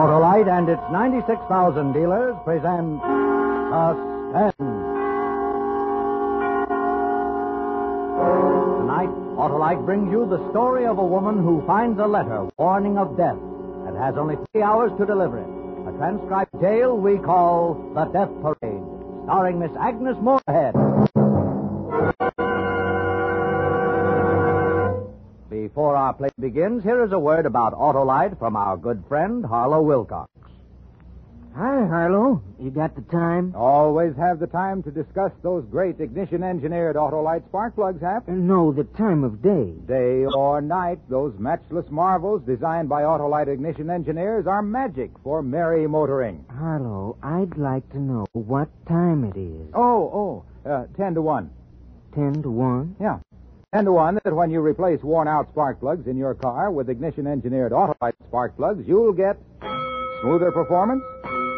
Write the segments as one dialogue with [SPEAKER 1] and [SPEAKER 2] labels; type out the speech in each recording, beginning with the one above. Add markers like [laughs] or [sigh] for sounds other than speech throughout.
[SPEAKER 1] Autolite and its 96,000 dealers present Suspense. Tonight, Autolite brings you the story of a woman who finds a letter warning of death and has only three hours to deliver it. A transcribed tale we call The Death Parade, starring Miss Agnes Moorehead. Before our play begins, here is a word about Autolite from our good friend Harlow Wilcox.
[SPEAKER 2] Hi, Harlow. You got the time?
[SPEAKER 3] Always have the time to discuss those great ignition engineered Autolite spark plugs, Hap.
[SPEAKER 2] Uh, No, the time of day.
[SPEAKER 3] Day or night, those matchless marvels designed by Autolite ignition engineers are magic for merry motoring.
[SPEAKER 2] Harlow, I'd like to know what time it is.
[SPEAKER 3] Oh, oh, uh, 10 to 1.
[SPEAKER 2] Ten to one?
[SPEAKER 3] Yeah. 10 to 1 that when you replace worn out spark plugs in your car with ignition engineered Autolite spark plugs, you'll get smoother performance,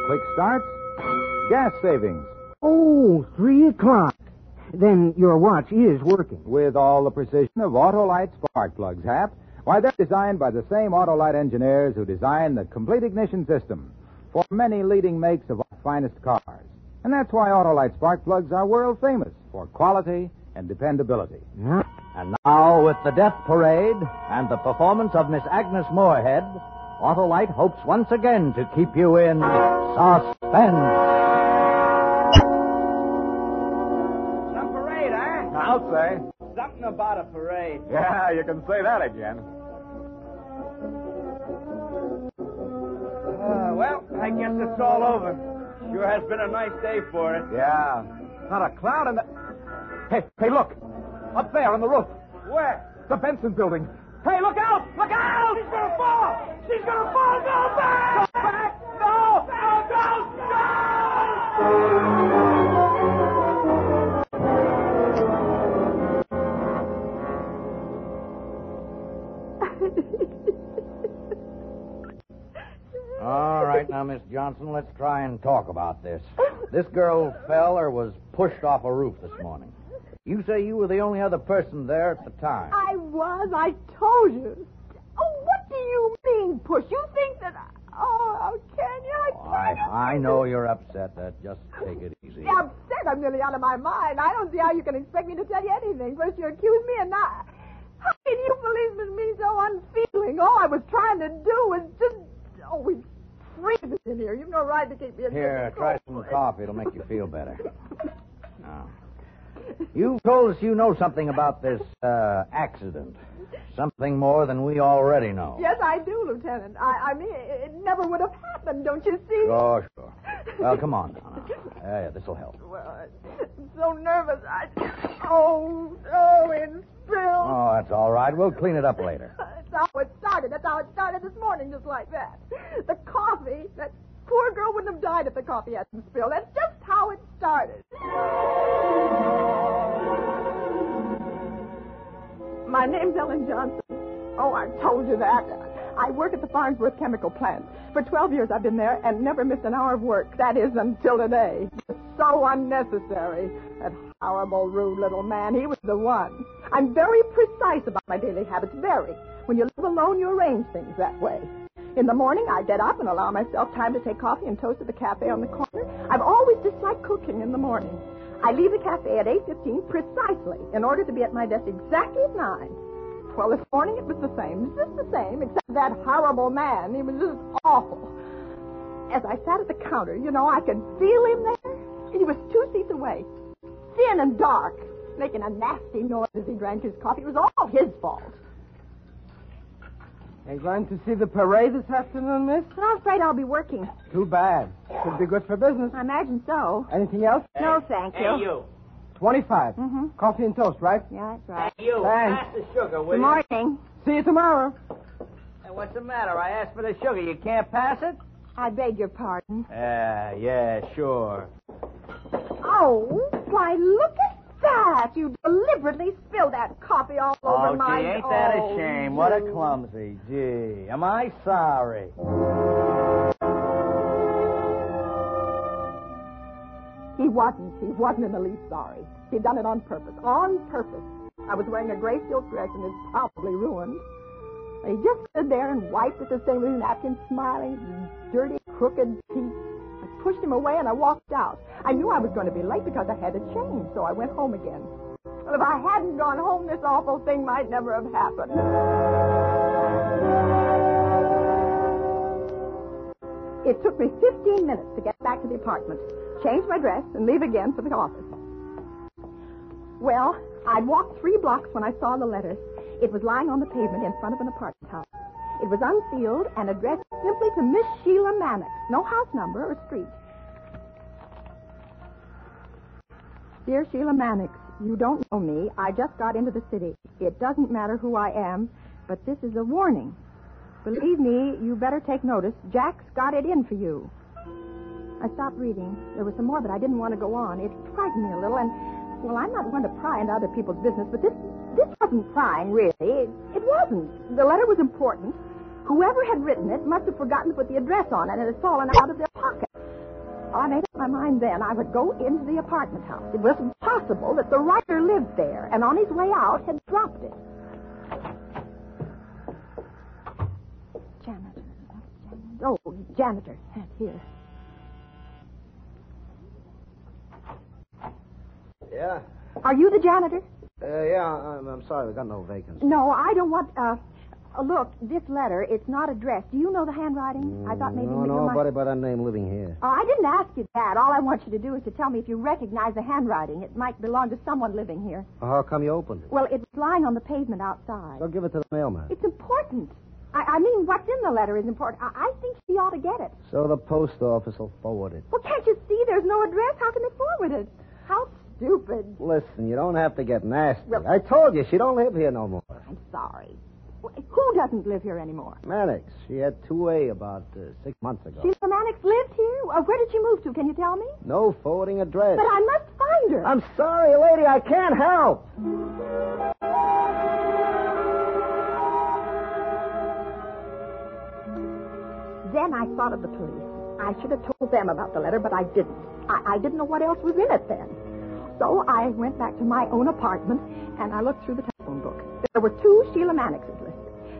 [SPEAKER 3] quick starts, gas savings,
[SPEAKER 2] Oh, three o'clock. Then your watch is working.
[SPEAKER 3] with all the precision of Autolite spark plugs, Hap. Why, they're designed by the same Autolite engineers who designed the complete ignition system for many leading makes of our finest cars. And that's why Autolite spark plugs are world famous for quality and dependability.
[SPEAKER 1] And now, with the Death Parade and the performance of Miss Agnes Moorehead, Autolite hopes once again to keep you in suspense.
[SPEAKER 4] Some parade, eh?
[SPEAKER 3] I'll say.
[SPEAKER 4] Something about a parade.
[SPEAKER 3] Yeah, you can say that again.
[SPEAKER 4] Uh, well, I guess it's all over. Sure has been a nice day for it.
[SPEAKER 3] Yeah. Not a cloud in the. Hey, hey, look. Up there on the roof.
[SPEAKER 4] Where?
[SPEAKER 3] The Benson building. Hey, look out! Look out!
[SPEAKER 4] She's gonna fall! She's gonna fall! Go back! Go back! No! No! No!
[SPEAKER 1] All right, now, Miss Johnson, let's try and talk about this. This girl fell or was pushed off a roof this morning. You say you were the only other person there at the time.
[SPEAKER 5] I was. I told you. Oh, what do you mean, Push? You think that... I... Oh, can you? I
[SPEAKER 1] Oh, I, I know you're upset. That just take it easy.
[SPEAKER 5] I'm upset. I'm nearly out of my mind. I don't see how you can expect me to tell you anything. First you accuse me and now... How can you policemen be so unfeeling? All I was trying to do was just... Oh, it's freezing in here. You've no right to keep me in
[SPEAKER 1] Here, try some coffee. It'll make you feel better. [laughs] Now, you told us you know something about this uh, accident. Something more than we already know.
[SPEAKER 5] Yes, I do, Lieutenant. I, I mean, it, it never would have happened, don't you see?
[SPEAKER 1] Sure, sure. Well, come on now. now. Yeah, yeah, this'll help.
[SPEAKER 5] Well, I'm so nervous. I... Oh, oh, it's spilled.
[SPEAKER 1] Oh, that's all right. We'll clean it up later.
[SPEAKER 5] That's how it started. That's how it started this morning, just like that. The coffee, that poor girl wouldn't have died if the coffee hadn't spilled. That's just how it started. My name's Ellen Johnson. Oh, I told you that. I work at the Farnsworth Chemical Plant. For 12 years I've been there and never missed an hour of work. That is until today. It's so unnecessary. That horrible, rude little man, he was the one. I'm very precise about my daily habits, very. When you live alone, you arrange things that way. In the morning, I get up and allow myself time to take coffee and toast at the cafe on the corner. I've always disliked cooking in the morning. I leave the cafe at 8.15 precisely in order to be at my desk exactly at 9. Well, this morning it was the same. Just the same, except that horrible man. He was just awful. As I sat at the counter, you know, I could feel him there. He was two seats away, thin and dark, making a nasty noise as he drank his coffee. It was all his fault.
[SPEAKER 2] Are you going to see the parade this afternoon, miss?
[SPEAKER 5] I'm afraid I'll be working.
[SPEAKER 2] Too bad. Should be good for business.
[SPEAKER 5] I imagine so.
[SPEAKER 2] Anything else?
[SPEAKER 5] No, thank you.
[SPEAKER 4] Hey, you.
[SPEAKER 2] 25.
[SPEAKER 5] Mm-hmm.
[SPEAKER 2] Coffee and toast, right?
[SPEAKER 5] Yeah, that's right.
[SPEAKER 4] Hey, you.
[SPEAKER 2] Thanks.
[SPEAKER 4] Pass the sugar, will
[SPEAKER 5] Good
[SPEAKER 4] you?
[SPEAKER 5] morning.
[SPEAKER 2] See you tomorrow.
[SPEAKER 4] Hey, what's the matter? I asked for the sugar. You can't pass it?
[SPEAKER 5] I beg your pardon.
[SPEAKER 4] Yeah, yeah, sure.
[SPEAKER 5] Oh, why, look at that. You deliberately spilled that coffee all over
[SPEAKER 4] Oh,
[SPEAKER 5] my...
[SPEAKER 4] gee, ain't that a shame? What a clumsy. Gee, am I sorry?
[SPEAKER 5] He wasn't. He wasn't in the least sorry. He'd done it on purpose. On purpose. I was wearing a gray silk dress and it's probably ruined. He just stood there and wiped at the same with his napkin, smiling, dirty, crooked teeth. Pushed him away and I walked out. I knew I was going to be late because I had to change, so I went home again. Well, if I hadn't gone home, this awful thing might never have happened. It took me 15 minutes to get back to the apartment, change my dress, and leave again for the office. Well, I'd walked three blocks when I saw the letter. It was lying on the pavement in front of an apartment house. It was unsealed and addressed simply to Miss Sheila Mannix. No house number or street. Dear Sheila Mannix, you don't know me. I just got into the city. It doesn't matter who I am, but this is a warning. Believe me, you better take notice. Jack's got it in for you. I stopped reading. There was some more, but I didn't want to go on. It frightened me a little, and, well, I'm not one to pry into other people's business, but this, this wasn't prying, really. It, it wasn't. The letter was important. Whoever had written it must have forgotten to put the address on it, and it had fallen out of their pocket. I made up my mind then I would go into the apartment house. It was possible that the writer lived there, and on his way out had dropped it. Janitor. Oh, janitor. Here.
[SPEAKER 6] Yeah?
[SPEAKER 5] Are you the janitor?
[SPEAKER 6] Uh, yeah, I'm, I'm sorry, we got no vacancy.
[SPEAKER 5] No, I don't want. Uh, uh, look, this letter, it's not addressed. Do you know the handwriting? I thought maybe
[SPEAKER 6] No,
[SPEAKER 5] you might.
[SPEAKER 6] nobody by that name living here.
[SPEAKER 5] Oh, I didn't ask you that. All I want you to do is to tell me if you recognize the handwriting. It might belong to someone living here.
[SPEAKER 6] How come you opened it?
[SPEAKER 5] Well, it's lying on the pavement outside.
[SPEAKER 6] So give it to the mailman.
[SPEAKER 5] It's important. I, I mean, what's in the letter is important. I, I think she ought to get it.
[SPEAKER 6] So the post office will forward it.
[SPEAKER 5] Well, can't you see there's no address? How can they forward it? How stupid.
[SPEAKER 6] Listen, you don't have to get nasty.
[SPEAKER 5] Well-
[SPEAKER 6] I told you she don't live here no more.
[SPEAKER 5] I'm sorry. Who doesn't live here anymore?
[SPEAKER 6] Mannix, she had 2A about uh, six months ago.
[SPEAKER 5] Sheila Mannix lived here? Uh, where did she move to? Can you tell me?
[SPEAKER 6] No forwarding address.
[SPEAKER 5] But I must find her.
[SPEAKER 6] I'm sorry, lady, I can't help.
[SPEAKER 5] Then I thought of the police. I should have told them about the letter, but I didn't. I, I didn't know what else was in it then. So I went back to my own apartment and I looked through the telephone book. There were two Sheila Mannixes listed.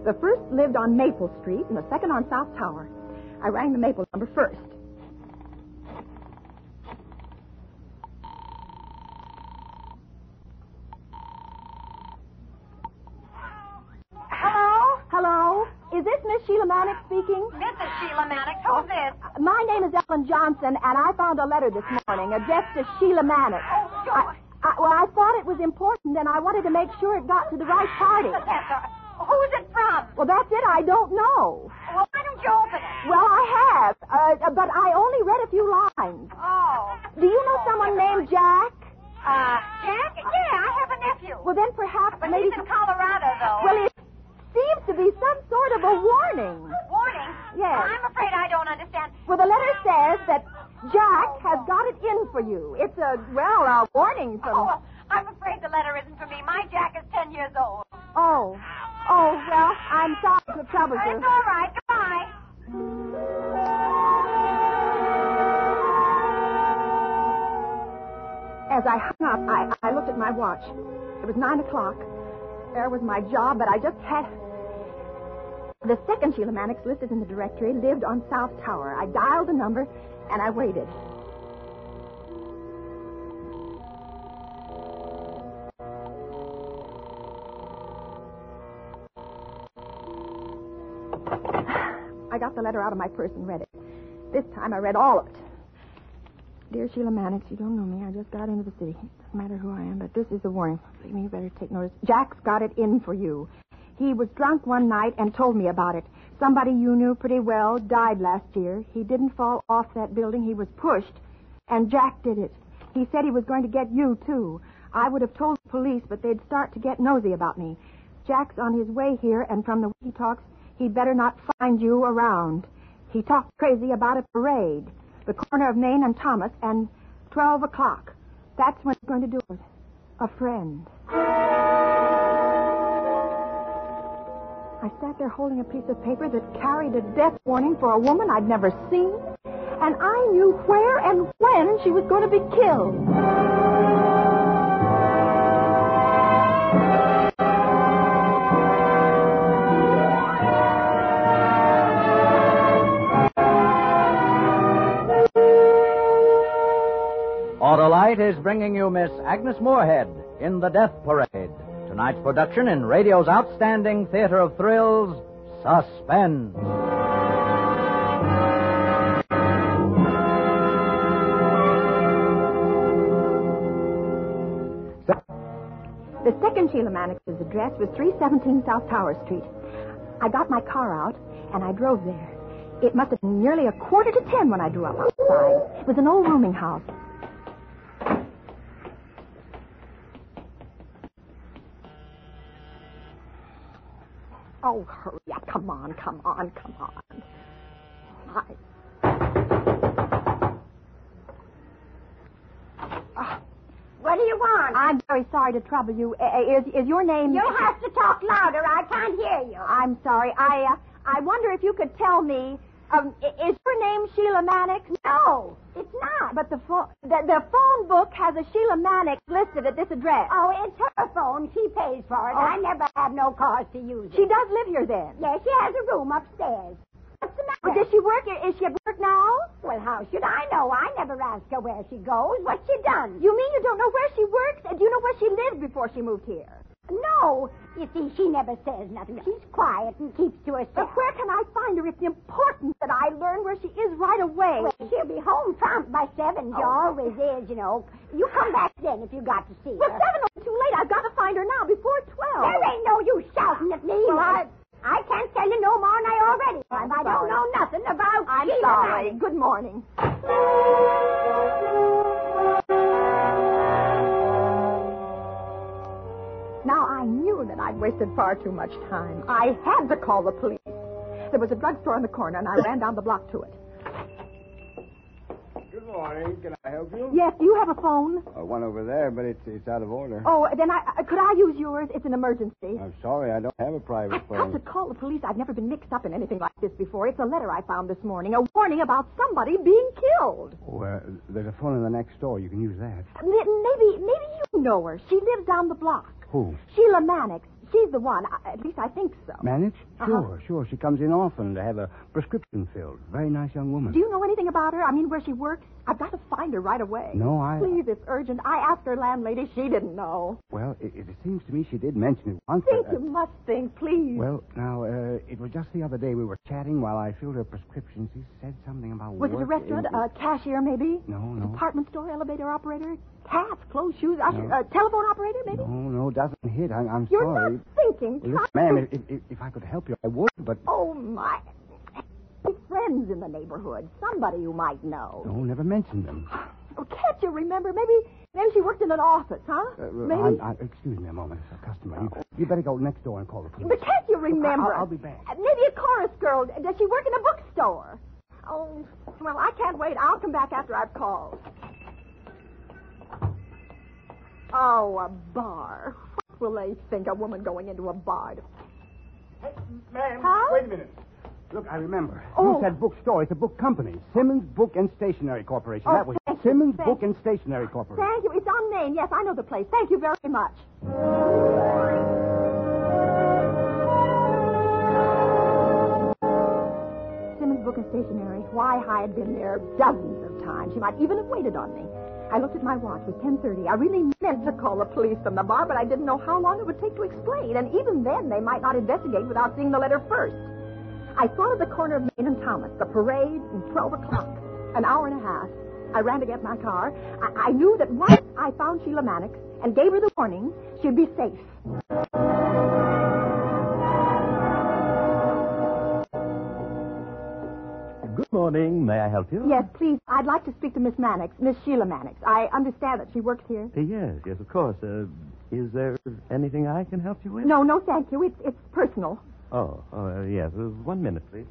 [SPEAKER 5] The first lived on Maple Street and the second on South Tower. I rang the Maple number first. Hello? Hello? Is this Miss Sheila Mannix speaking?
[SPEAKER 7] This is Sheila Mannix. Who's this?
[SPEAKER 5] Uh, my name is Ellen Johnson, and I found a letter this morning addressed to Sheila Mannix.
[SPEAKER 7] Oh, sure.
[SPEAKER 5] I, I, well, I thought it was important, and I wanted to make sure it got to the right party.
[SPEAKER 7] But that's all right. Who's it
[SPEAKER 5] Well, that's it. I don't know.
[SPEAKER 7] Well, why don't you open it?
[SPEAKER 5] Well, I have, uh, but I only read a few lines.
[SPEAKER 7] Oh.
[SPEAKER 5] Do you know someone named Jack?
[SPEAKER 7] Uh, Jack? Yeah, I have a nephew.
[SPEAKER 5] Well, then perhaps
[SPEAKER 7] but
[SPEAKER 5] maybe.
[SPEAKER 7] he's in Colorado, though.
[SPEAKER 5] Well, it seems to be some sort of a warning.
[SPEAKER 7] Warning?
[SPEAKER 5] Yes.
[SPEAKER 7] I'm afraid I don't understand.
[SPEAKER 5] Well, the letter says that Jack has got it in for you. It's a well, a warning from.
[SPEAKER 7] Oh, well,
[SPEAKER 5] to have troubled you.
[SPEAKER 7] It's all right. Goodbye.
[SPEAKER 5] As I hung up, I, I looked at my watch. It was nine o'clock. There was my job, but I just had. The second Sheila Mannix listed in the directory lived on South Tower. I dialed the number and I waited. Got the letter out of my purse and read it. This time I read all of it. Dear Sheila Mannix, you don't know me. I just got into the city. It doesn't matter who I am, but this is the warning. Believe me, you better take notice. Jack's got it in for you. He was drunk one night and told me about it. Somebody you knew pretty well died last year. He didn't fall off that building. He was pushed, and Jack did it. He said he was going to get you, too. I would have told the police, but they'd start to get nosy about me. Jack's on his way here, and from the way he talks, he'd better not find you around. He talked crazy about a parade, the corner of Main and Thomas, and 12 o'clock. That's when he's going to do it. A friend. I sat there holding a piece of paper that carried a death warning for a woman I'd never seen, and I knew where and when she was going to be killed.
[SPEAKER 1] Autolite is bringing you Miss Agnes Moorehead in The Death Parade. Tonight's production in radio's outstanding theater of thrills, Suspense.
[SPEAKER 5] The second Sheila Mannix's address was 317 South Tower Street. I got my car out, and I drove there. It must have been nearly a quarter to ten when I drew up outside. It was an old rooming house. Oh, hurry up. Come on, come on, come on. I...
[SPEAKER 7] What do you want?
[SPEAKER 5] I'm very sorry to trouble you. Uh, Is, is your name...
[SPEAKER 7] You'll have to talk louder. I can't hear you.
[SPEAKER 5] I'm sorry. I uh, I wonder if you could tell me. Um, is your name Sheila Mannix?
[SPEAKER 7] No, it's not.
[SPEAKER 5] But the phone the, the phone book has a Sheila Mannix listed at this address.
[SPEAKER 7] Oh, it's her phone. She pays for it.
[SPEAKER 5] Oh.
[SPEAKER 7] I never have no cause to use it.
[SPEAKER 5] She does live here then.
[SPEAKER 7] Yes, she has a room upstairs. What's the matter?
[SPEAKER 5] Well, does she work? Is she at work now?
[SPEAKER 7] Well, how should I know? I never ask her where she goes. What's she done?
[SPEAKER 5] You mean you don't know where she works? And do you know where she lived before she moved here?
[SPEAKER 7] No. You see, she never says nothing. She's quiet and keeps to herself.
[SPEAKER 5] But where can I find her? It's important that I learn where she is right away.
[SPEAKER 7] Well, she'll be home prompt by seven. She
[SPEAKER 5] Oh.
[SPEAKER 7] always is, you know. You come back then if you got to see
[SPEAKER 5] Well,
[SPEAKER 7] her.
[SPEAKER 5] seven will be too late. I've got to find her now before twelve.
[SPEAKER 7] There ain't no use shouting at me.
[SPEAKER 5] Well, I-
[SPEAKER 7] I can't tell you no more than I already have. I don't know nothing about
[SPEAKER 5] I'm
[SPEAKER 7] Sheila
[SPEAKER 5] sorry. Good morning. I'd wasted far too much time. I had to call the police. There was a drugstore on the corner, and I ran down the block to it.
[SPEAKER 4] Morning. Can I help you?
[SPEAKER 5] Yes, do you have a phone?
[SPEAKER 4] Uh, one over there, but it's it's out of order.
[SPEAKER 5] Oh, then I uh, could I use yours? It's an emergency.
[SPEAKER 4] I'm sorry, I don't have a private phone.
[SPEAKER 5] I've got to call the police. I've never been mixed up in anything like this before. It's a letter I found this morning, a warning about somebody being killed.
[SPEAKER 4] Oh, uh, there's a phone in the next door. You can use that.
[SPEAKER 5] M- Maybe, maybe you know her. She lives down the block.
[SPEAKER 4] Who?
[SPEAKER 5] Sheila Mannix. She's the one. I- At least I think so.
[SPEAKER 4] Manage?
[SPEAKER 5] Uh-huh.
[SPEAKER 4] Sure, sure. She comes in often to have a prescription filled. Very nice young woman.
[SPEAKER 5] Do you know anything about her? I mean, where she works? I've got to find her right away.
[SPEAKER 4] No, I-
[SPEAKER 5] Please, it's urgent. I asked her landlady. She didn't know.
[SPEAKER 4] Well, it, it seems to me she did mention it once.
[SPEAKER 5] Think
[SPEAKER 4] but, uh,
[SPEAKER 5] you must think, please.
[SPEAKER 4] Well, now, uh, it was just the other day we were chatting while I filled her prescription. She said something about
[SPEAKER 5] Was it a restaurant?
[SPEAKER 4] in-
[SPEAKER 5] A cashier, maybe?
[SPEAKER 4] No, no.
[SPEAKER 5] Department store, elevator operator? Hats, clothes, shoes, usher,
[SPEAKER 4] No.
[SPEAKER 5] uh, telephone operator, maybe?
[SPEAKER 4] No, no, doesn't hit. I, I'm
[SPEAKER 5] You're
[SPEAKER 4] sorry.
[SPEAKER 5] not thinking.
[SPEAKER 4] Well, ma'am,
[SPEAKER 5] to-
[SPEAKER 4] if, if, if I could help you, I would, but...
[SPEAKER 5] Oh, my. Friends in the neighborhood. Somebody you might know.
[SPEAKER 4] No, never mentioned them.
[SPEAKER 5] Oh, can't you remember? Maybe maybe she worked in an office, huh?
[SPEAKER 4] Uh,
[SPEAKER 5] maybe.
[SPEAKER 4] I'm- I- excuse me a moment. It's a customer. You, you better go next door and call the police.
[SPEAKER 5] But can't you remember?
[SPEAKER 4] I'll- I'll be back.
[SPEAKER 5] Uh, Maybe a chorus girl. Does she work in a bookstore? Oh, well, I can't wait. I'll come back after I've called. Oh, a bar. What will they think? A woman going into a bar.
[SPEAKER 4] Ma'am,
[SPEAKER 5] Huh?
[SPEAKER 4] wait a minute. Look, I remember.
[SPEAKER 5] Oh.
[SPEAKER 4] You said bookstore. It's a book company. Simmons Book and Stationery Corporation.
[SPEAKER 5] Oh,
[SPEAKER 4] that was
[SPEAKER 5] thank you,
[SPEAKER 4] Simmons
[SPEAKER 5] thank
[SPEAKER 4] Book and Stationery Corporation.
[SPEAKER 5] Thank you. It's on name. Yes, I know the place. Thank you very much. Simmons Book and Stationery. Why, I had been there dozens of times. She might even have waited on me. I looked at my watch. It was 10.30. I really meant to call the police from the bar, but I didn't know how long it would take to explain. And even then, they might not investigate without seeing the letter first. I thought of the corner of Main and Thomas, the parade, and 12 o'clock. An hour and a half. I ran to get my car. I, I knew that once I found Sheila Mannix and gave her the warning, she'd be safe.
[SPEAKER 8] Morning. May I help you?
[SPEAKER 5] Yes, please. I'd like to speak to Miss Mannix, Miss Sheila Mannix. I understand that she works here.
[SPEAKER 8] Uh, Yes, yes, of course. Uh, is there anything I can help you with?
[SPEAKER 5] No, no, thank you. It's it's personal.
[SPEAKER 8] Oh, oh uh, yes. Uh, one minute, please.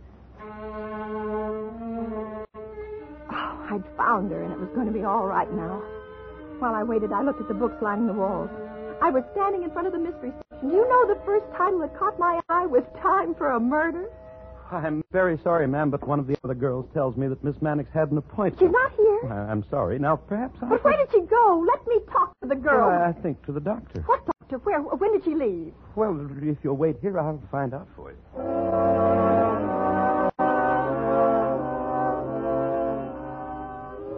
[SPEAKER 5] Oh, I'd found her, and it was going to be all right now. While I waited, I looked at the books lining the walls. I was standing in front of the mystery section. You know the first title that caught my eye was Time for a Murder?
[SPEAKER 8] I'm very sorry, ma'am, but one of the other girls tells me that Miss Mannix had an appointment.
[SPEAKER 5] She's not here.
[SPEAKER 8] I- I'm sorry. Now, perhaps I.
[SPEAKER 5] But where did she go? Let me talk to the girl.
[SPEAKER 8] Well, I I think to the doctor.
[SPEAKER 5] What doctor? Where? When did she leave?
[SPEAKER 8] Well, if you'll wait here, I'll find out for you.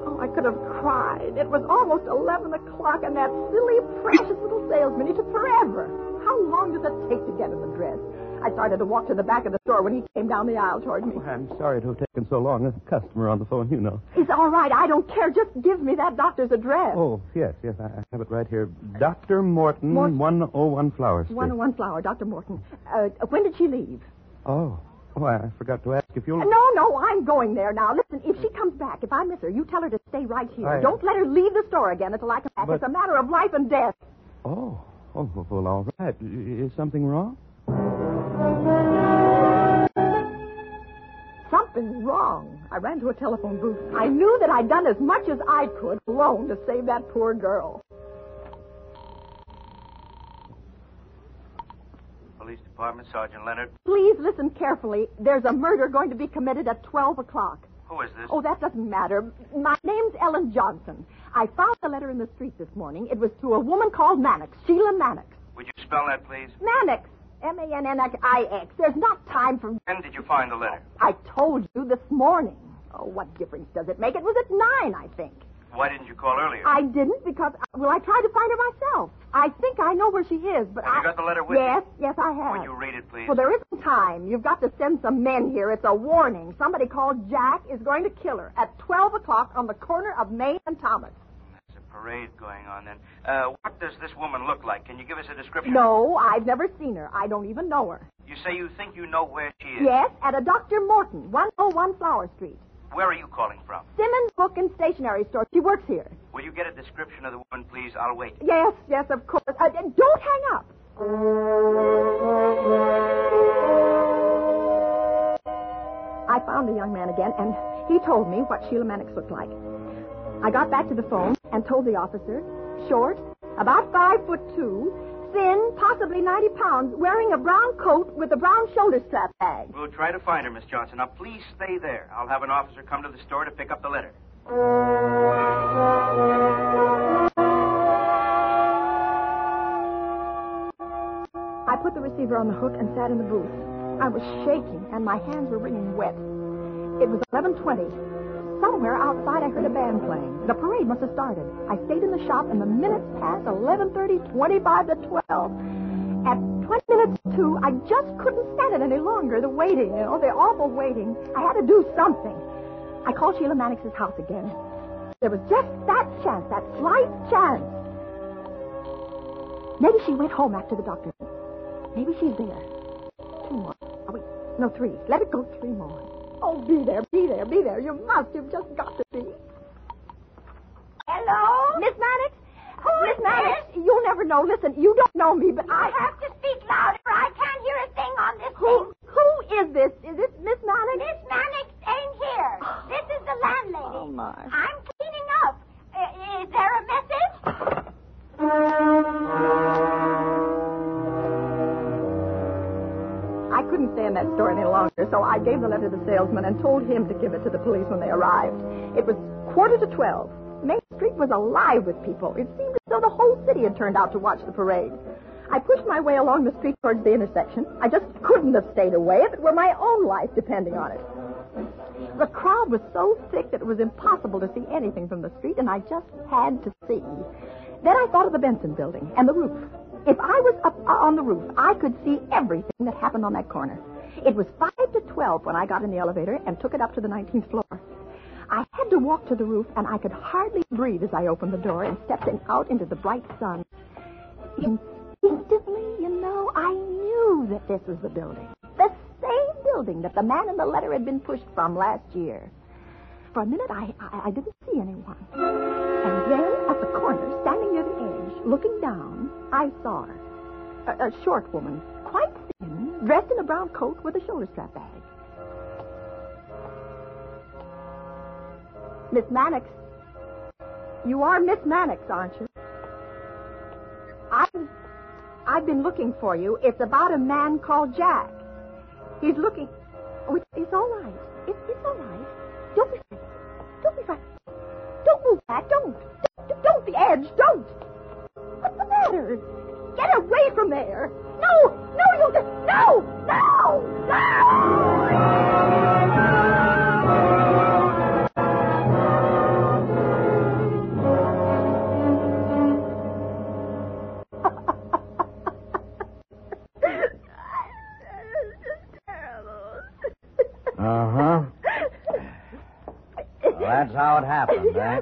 [SPEAKER 5] Oh, I could have cried. It was almost 11 o'clock, and that silly, precious little salesman, he took forever. How long does it take to get an address? I started to walk to the back of the store when he came down the aisle toward me.
[SPEAKER 8] I'm sorry to have taken so long. A customer on the phone, you know.
[SPEAKER 5] It's all right. I don't care. Just give me that doctor's address.
[SPEAKER 8] Oh, yes, yes. I I have it right here. Dr. Morton,
[SPEAKER 5] Morton.
[SPEAKER 8] 101 Flower Street.
[SPEAKER 5] 101 Flower, Dr. Morton. Uh, when did she leave?
[SPEAKER 8] Oh. Oh, I forgot to ask if you'll.
[SPEAKER 5] No, no, I'm going there now. Listen, if she comes back, if I miss her, you tell her to stay right here.
[SPEAKER 8] I-
[SPEAKER 5] Don't let her leave the store again until I come back.
[SPEAKER 8] But-
[SPEAKER 5] It's a matter of life and death.
[SPEAKER 8] Oh. Oh, well, all right. Is something wrong?
[SPEAKER 5] Something's wrong. I ran to a telephone booth. I knew that I'd done as much as I could alone to save that poor girl.
[SPEAKER 9] Police Department, Sergeant Leonard.
[SPEAKER 5] Please listen carefully. There's a murder going to be committed at 12 o'clock.
[SPEAKER 9] Who is this?
[SPEAKER 5] Oh, that doesn't matter. My name's Ellen Johnson. I found the letter in the street this morning. It was to a woman called Mannix, Sheila Mannix.
[SPEAKER 9] Would you spell that, please?
[SPEAKER 5] Mannix. M-A-N-N-I-X. There's not time for...
[SPEAKER 9] When did you find the letter?
[SPEAKER 5] I told you this morning. Oh, what difference does it make? It was at nine, I think.
[SPEAKER 9] Why didn't you call earlier?
[SPEAKER 5] I didn't because, well, I tried to find her myself. I think I know where she is, but
[SPEAKER 9] Have
[SPEAKER 5] I...
[SPEAKER 9] you got the letter with you?
[SPEAKER 5] Yes, yes, I have.
[SPEAKER 9] Would you read it, please?
[SPEAKER 5] Well, there isn't time. You've got to send some men here. It's a warning. Somebody called Jack is going to kill her at 12 o'clock on the corner of Main and Thomas.
[SPEAKER 9] Parade going on then. Uh, what does this woman look like? Can you give us a description?
[SPEAKER 5] No, I've never seen her. I don't even know her.
[SPEAKER 9] You say you think you know where she is?
[SPEAKER 5] Yes, at a Dr. Morton, 101 Flower Street.
[SPEAKER 9] Where are you calling from?
[SPEAKER 5] Simmons Book and Stationery Store. She works here.
[SPEAKER 9] Will you get a description of the woman, please? I'll wait.
[SPEAKER 5] Yes, yes, of course. Uh, don't hang up. I found the young man again, and he told me what Sheila Mannix looked like. I got back to the phone and told the officer, short, about five foot two, thin, possibly 90 pounds, wearing a brown coat with a brown shoulder strap bag.
[SPEAKER 9] We'll try to find her, Miss Johnson. Now, please stay there. I'll have an officer come to the store to pick up the letter.
[SPEAKER 5] I put the receiver on the hook and sat in the booth. I was shaking, and my hands were wringing wet. It was 11.20. Somewhere outside, I heard a band playing. The parade must have started. I stayed in the shop, and the minutes passed 11.30, 25 to 12. At 20 minutes to, I just couldn't stand it any longer. The waiting, you know, the awful waiting. I had to do something. I called Sheila Mannix's house again. There was just that chance, that slight chance. Maybe she went home after the doctor. Maybe she's there. Two more. Oh, wait. No, three. Let it go three more. Oh, be there, be there, be there. You must. You've just got to be.
[SPEAKER 7] Hello?
[SPEAKER 5] Miss Mannix?
[SPEAKER 7] Who
[SPEAKER 5] Miss
[SPEAKER 7] is
[SPEAKER 5] Mannix, you'll never know. Listen, you don't know me, but I...
[SPEAKER 7] Have to speak louder. I can't hear a thing on this
[SPEAKER 5] Who,
[SPEAKER 7] thing.
[SPEAKER 5] who is this? Is this Miss Mannix?
[SPEAKER 7] Miss Mannix ain't here. [sighs] Oh, this is the landlady.
[SPEAKER 5] Oh, my.
[SPEAKER 7] I'm cleaning up. Is there a message? [laughs]
[SPEAKER 5] stay in that store any longer, so I gave the letter to the salesman and told him to give it to the police when they arrived. It was quarter to twelve. Main Street was alive with people. It seemed as though the whole city had turned out to watch the parade. I pushed my way along the street towards the intersection. I just couldn't have stayed away if it were my own life depending on it. The crowd was so thick that it was impossible to see anything from the street, and I just had to see. Then I thought of the Benson building and the roof. If I was up uh, on the roof, I could see everything that happened on that corner. It was 5 to 12 when I got in the elevator and took it up to the 19th floor. I had to walk to the roof, and I could hardly breathe as I opened the door and stepped in, out into the bright sun. Instinctively, you know, I knew that this was the building. The same building that the man in the letter had been pushed from last year. For a minute, I, I, I didn't see anyone. And then, looking down, I saw her. A, a short woman, quite thin, dressed in a brown coat with a shoulder strap bag. Miss Mannix. You are Miss Mannix, aren't you? I've, I've been looking for you. It's about a man called Jack. He's looking. Oh, it's, it's all right. It's, it's all right. Don't be frightened. Don't be frightened. Don't move back. Don't. Don't, don't the edge. Don't. Get away from there. No, no, you. No, no, no!
[SPEAKER 1] Uh huh. That's how it happened, eh?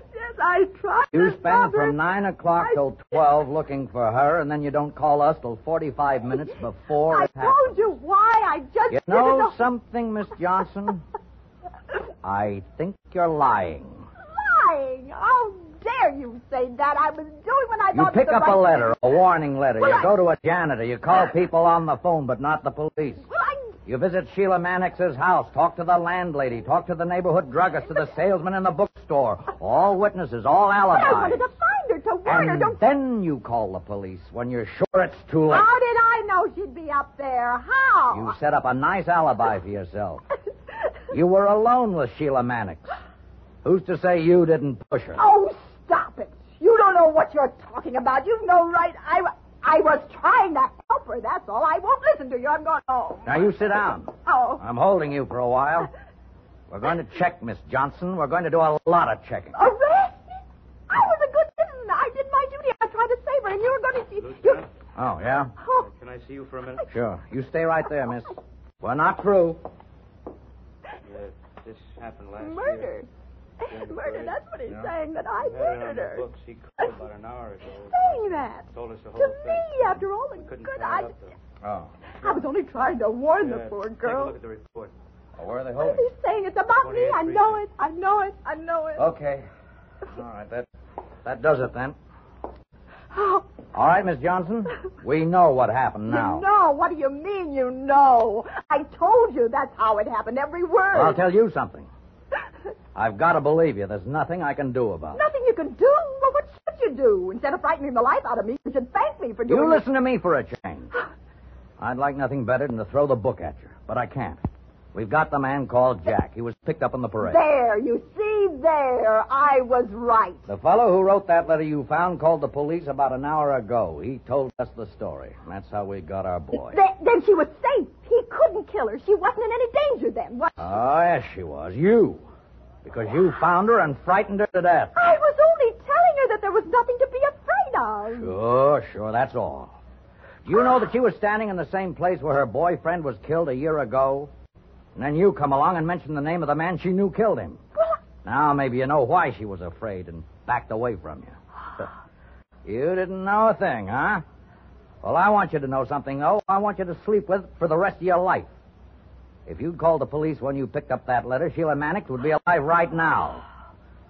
[SPEAKER 5] I tried.
[SPEAKER 1] You spend from 9 o'clock
[SPEAKER 5] I-
[SPEAKER 1] till 12 looking for her, and then you don't call us till 45 minutes [laughs] before
[SPEAKER 5] I
[SPEAKER 1] it happens.
[SPEAKER 5] told you why. I just
[SPEAKER 1] You know something, Miss Johnson? I think you're lying.
[SPEAKER 5] lying. How dare you say that? I was doing what I
[SPEAKER 1] You
[SPEAKER 5] thought was
[SPEAKER 1] pick up
[SPEAKER 5] right
[SPEAKER 1] a letter, a warning letter.
[SPEAKER 5] Well,
[SPEAKER 1] you
[SPEAKER 5] I-
[SPEAKER 1] go to a janitor. You call people on the phone, but not the police.
[SPEAKER 5] Well, I...
[SPEAKER 1] You visit Sheila Mannix's house, talk to the landlady, talk to the neighborhood druggist, to the salesman in the bookstore. All witnesses, all alibis.
[SPEAKER 5] But I wanted to find her, to warn her.
[SPEAKER 1] And
[SPEAKER 5] Don't...
[SPEAKER 1] then you call the police when you're sure it's too late.
[SPEAKER 5] How did I know she'd be up there? How?
[SPEAKER 1] You set up a nice alibi for yourself. [laughs] You were alone with Sheila Mannix. Who's to say you didn't push her?
[SPEAKER 5] Oh, stop it. You don't know what you're talking about. You know right. I, I was trying to help her, that's all. I won't listen to you. I'm going home.
[SPEAKER 1] Now you sit down.
[SPEAKER 5] Oh.
[SPEAKER 1] I'm holding you for a while. [laughs] We're going to check, Miss Johnson. We're going to do a lot of checking.
[SPEAKER 5] Arrested? I was a good citizen. I did my duty. I tried to save her, and you were going to... You...
[SPEAKER 1] Oh, yeah?
[SPEAKER 5] Oh,
[SPEAKER 9] can I see you for a minute?
[SPEAKER 1] Sure. You stay right there, miss. We're not through.
[SPEAKER 9] Yeah, this happened last
[SPEAKER 5] murder.
[SPEAKER 9] year.
[SPEAKER 5] Murder, that's what he's
[SPEAKER 9] Yeah.
[SPEAKER 5] saying, that I
[SPEAKER 9] We had it on
[SPEAKER 5] murdered her.
[SPEAKER 9] books. He called about an hour ago.
[SPEAKER 5] Saying that.
[SPEAKER 9] Told us the
[SPEAKER 5] To
[SPEAKER 9] whole thing.
[SPEAKER 5] me, after all the good I...
[SPEAKER 9] out.
[SPEAKER 1] Oh.
[SPEAKER 5] I was only trying to warn
[SPEAKER 9] Yeah,
[SPEAKER 5] the poor
[SPEAKER 9] Take a
[SPEAKER 5] girl.
[SPEAKER 9] look at the report.
[SPEAKER 1] Well, where are they
[SPEAKER 5] What
[SPEAKER 1] holding?
[SPEAKER 5] is he saying? It's about me. I know it. I know it. I know it.
[SPEAKER 1] Okay. All right, that that does it then.
[SPEAKER 5] Oh,
[SPEAKER 1] All right, Miss Johnson. We know what happened now.
[SPEAKER 5] You know. What do you mean you know? I told you that's how it happened. Every word.
[SPEAKER 1] Well, I'll tell you something. [laughs] I've got to believe you. There's nothing I can do about it.
[SPEAKER 5] Nothing you can do? Well, what should you do? Instead of frightening the life out of me, you should thank me for doing it.
[SPEAKER 1] You
[SPEAKER 5] it.
[SPEAKER 1] listen to me for a change. [gasps] I'd like nothing better than to throw the book at you, but I can't. We've got the man called Jack. He was picked up in the parade.
[SPEAKER 5] There, you see, there. I was right.
[SPEAKER 1] The fellow who wrote that letter you found called the police about an hour ago. He told us the story. And that's how we got our boy.
[SPEAKER 5] Th- then she was safe. He couldn't kill her. She wasn't in any danger then. What?
[SPEAKER 1] Oh, yes, she was. You. Because you found her and frightened her to death.
[SPEAKER 5] I was only telling her that there was nothing to be afraid of.
[SPEAKER 1] Sure, sure, that's all. Do you know that she was standing in the same place where her boyfriend was killed a year ago? And then you come along and mention the name of the man she knew killed him.
[SPEAKER 5] Well,
[SPEAKER 1] Now maybe you know why she was afraid and backed away from you. [sighs] You didn't know a thing, huh? Well, I want you to know something, though. I want you to sleep with for the rest of your life. If you'd called the police when you picked up that letter, Sheila Mannix would be alive right now.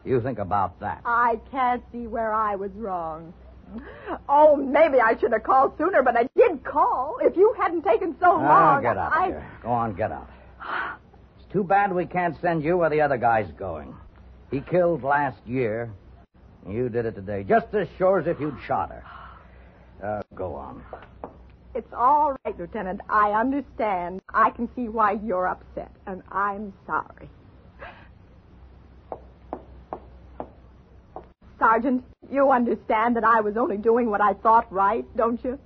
[SPEAKER 1] You think about that.
[SPEAKER 5] I can't see where I was wrong. Oh, maybe I should have called sooner, but I did call. If you hadn't taken so long,
[SPEAKER 1] get out
[SPEAKER 5] I...
[SPEAKER 1] here. Go on, get out. Too bad we can't send you where the other guy's going. He killed last year. You did it today, just as sure as if you'd shot her. Uh, go on.
[SPEAKER 5] It's all right, Lieutenant. I understand. I can see why you're upset, and I'm sorry. Sergeant, you understand that I was only doing what I thought right, don't you?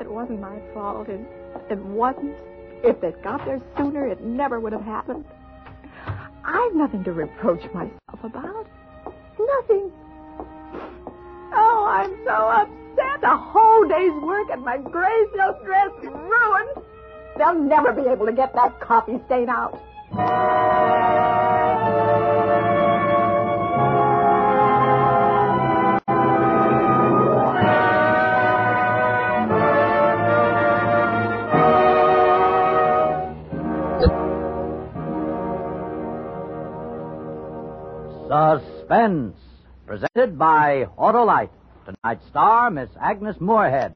[SPEAKER 5] It wasn't my fault. It, it wasn't. If they'd got there sooner, it never would have happened. I've nothing to reproach myself about. Nothing. Oh, I'm so upset. A whole day's work and my gray silk dress ruined. They'll never be able to get that coffee stain out.
[SPEAKER 1] Presented by Autolite. Tonight's star, Miss Agnes Moorehead.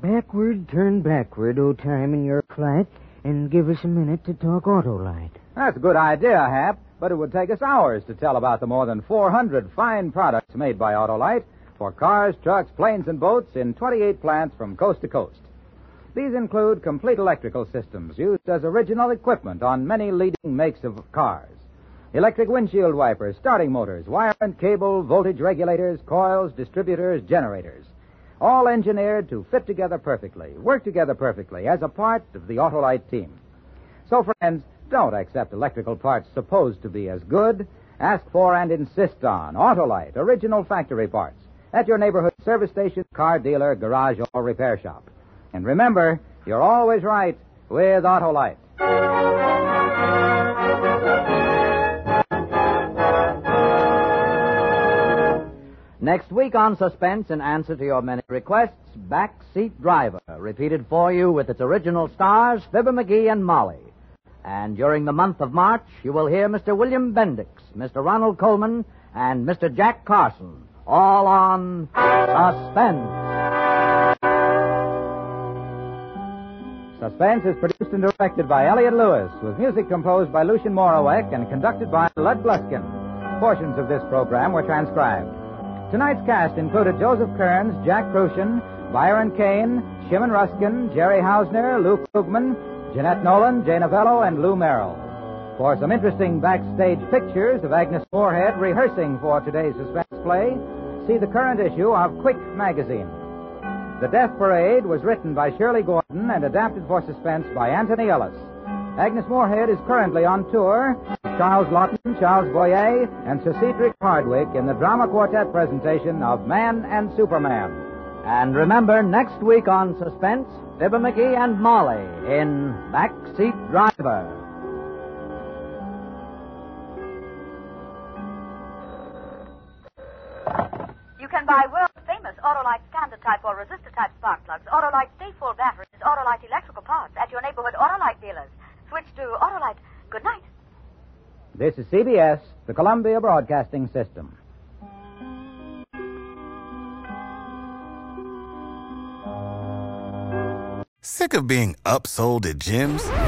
[SPEAKER 2] Backward, turn backward, O time in your flight, and give us a minute to talk Autolite.
[SPEAKER 3] That's a good idea, Hap, but it would take us hours to tell about the more than 400 fine products made by Autolite for cars, trucks, planes, and boats in 28 plants from coast to coast. These include complete electrical systems used as original equipment on many leading makes of cars. Electric windshield wipers, starting motors, wire and cable, voltage regulators, coils, distributors, generators. All engineered to fit together perfectly, work together perfectly as a part of the Autolite team. So, friends, don't accept electrical parts supposed to be as good. Ask for and insist on Autolite, original factory parts, at your neighborhood service station, car dealer, garage, or repair shop. And remember, you're always right with Autolite. Next week on Suspense, in answer to your many requests, Backseat Driver, repeated for you with its original stars, Fibber McGee and Molly. And during the month of March, you will hear Mr. William Bendix, Mr. Ronald Colman, and Mr. Jack Carson, all on Suspense. Suspense is produced and directed by Elliott Lewis, with music composed by Lucien Moraweck and conducted by Lud Gluskin. Portions of this program were transcribed. Tonight's cast included Joseph Kearns, Jack Kruschen, Byron Kane, Shimen Ruskin, Jerry Hausner, Lou Krugman, Jeanette Nolan, Jane Novello, and Lou Merrill. For some interesting backstage pictures of Agnes Moorehead rehearsing for today's suspense play, see the current issue of Quick magazine. The Death Parade was written by Shirley Gordon and adapted for suspense by Anthony Ellis. Agnes Moorehead is currently on tour. Charles Laughton, Charles Boyer, and Sir Cedric Hardwicke in the drama quartet presentation of Man and Superman. And remember, next week on Suspense, Fibber McGee and Molly in Backseat Driver.
[SPEAKER 10] You can buy world famous Autolite standard type or resistor type spark plugs, Autolite stay full batteries, Autolite electrical parts at your neighborhood Autolite dealers. Switch to Autolite. Good night.
[SPEAKER 3] This is CBS, the Columbia Broadcasting System.
[SPEAKER 11] Sick of being upsold at gyms?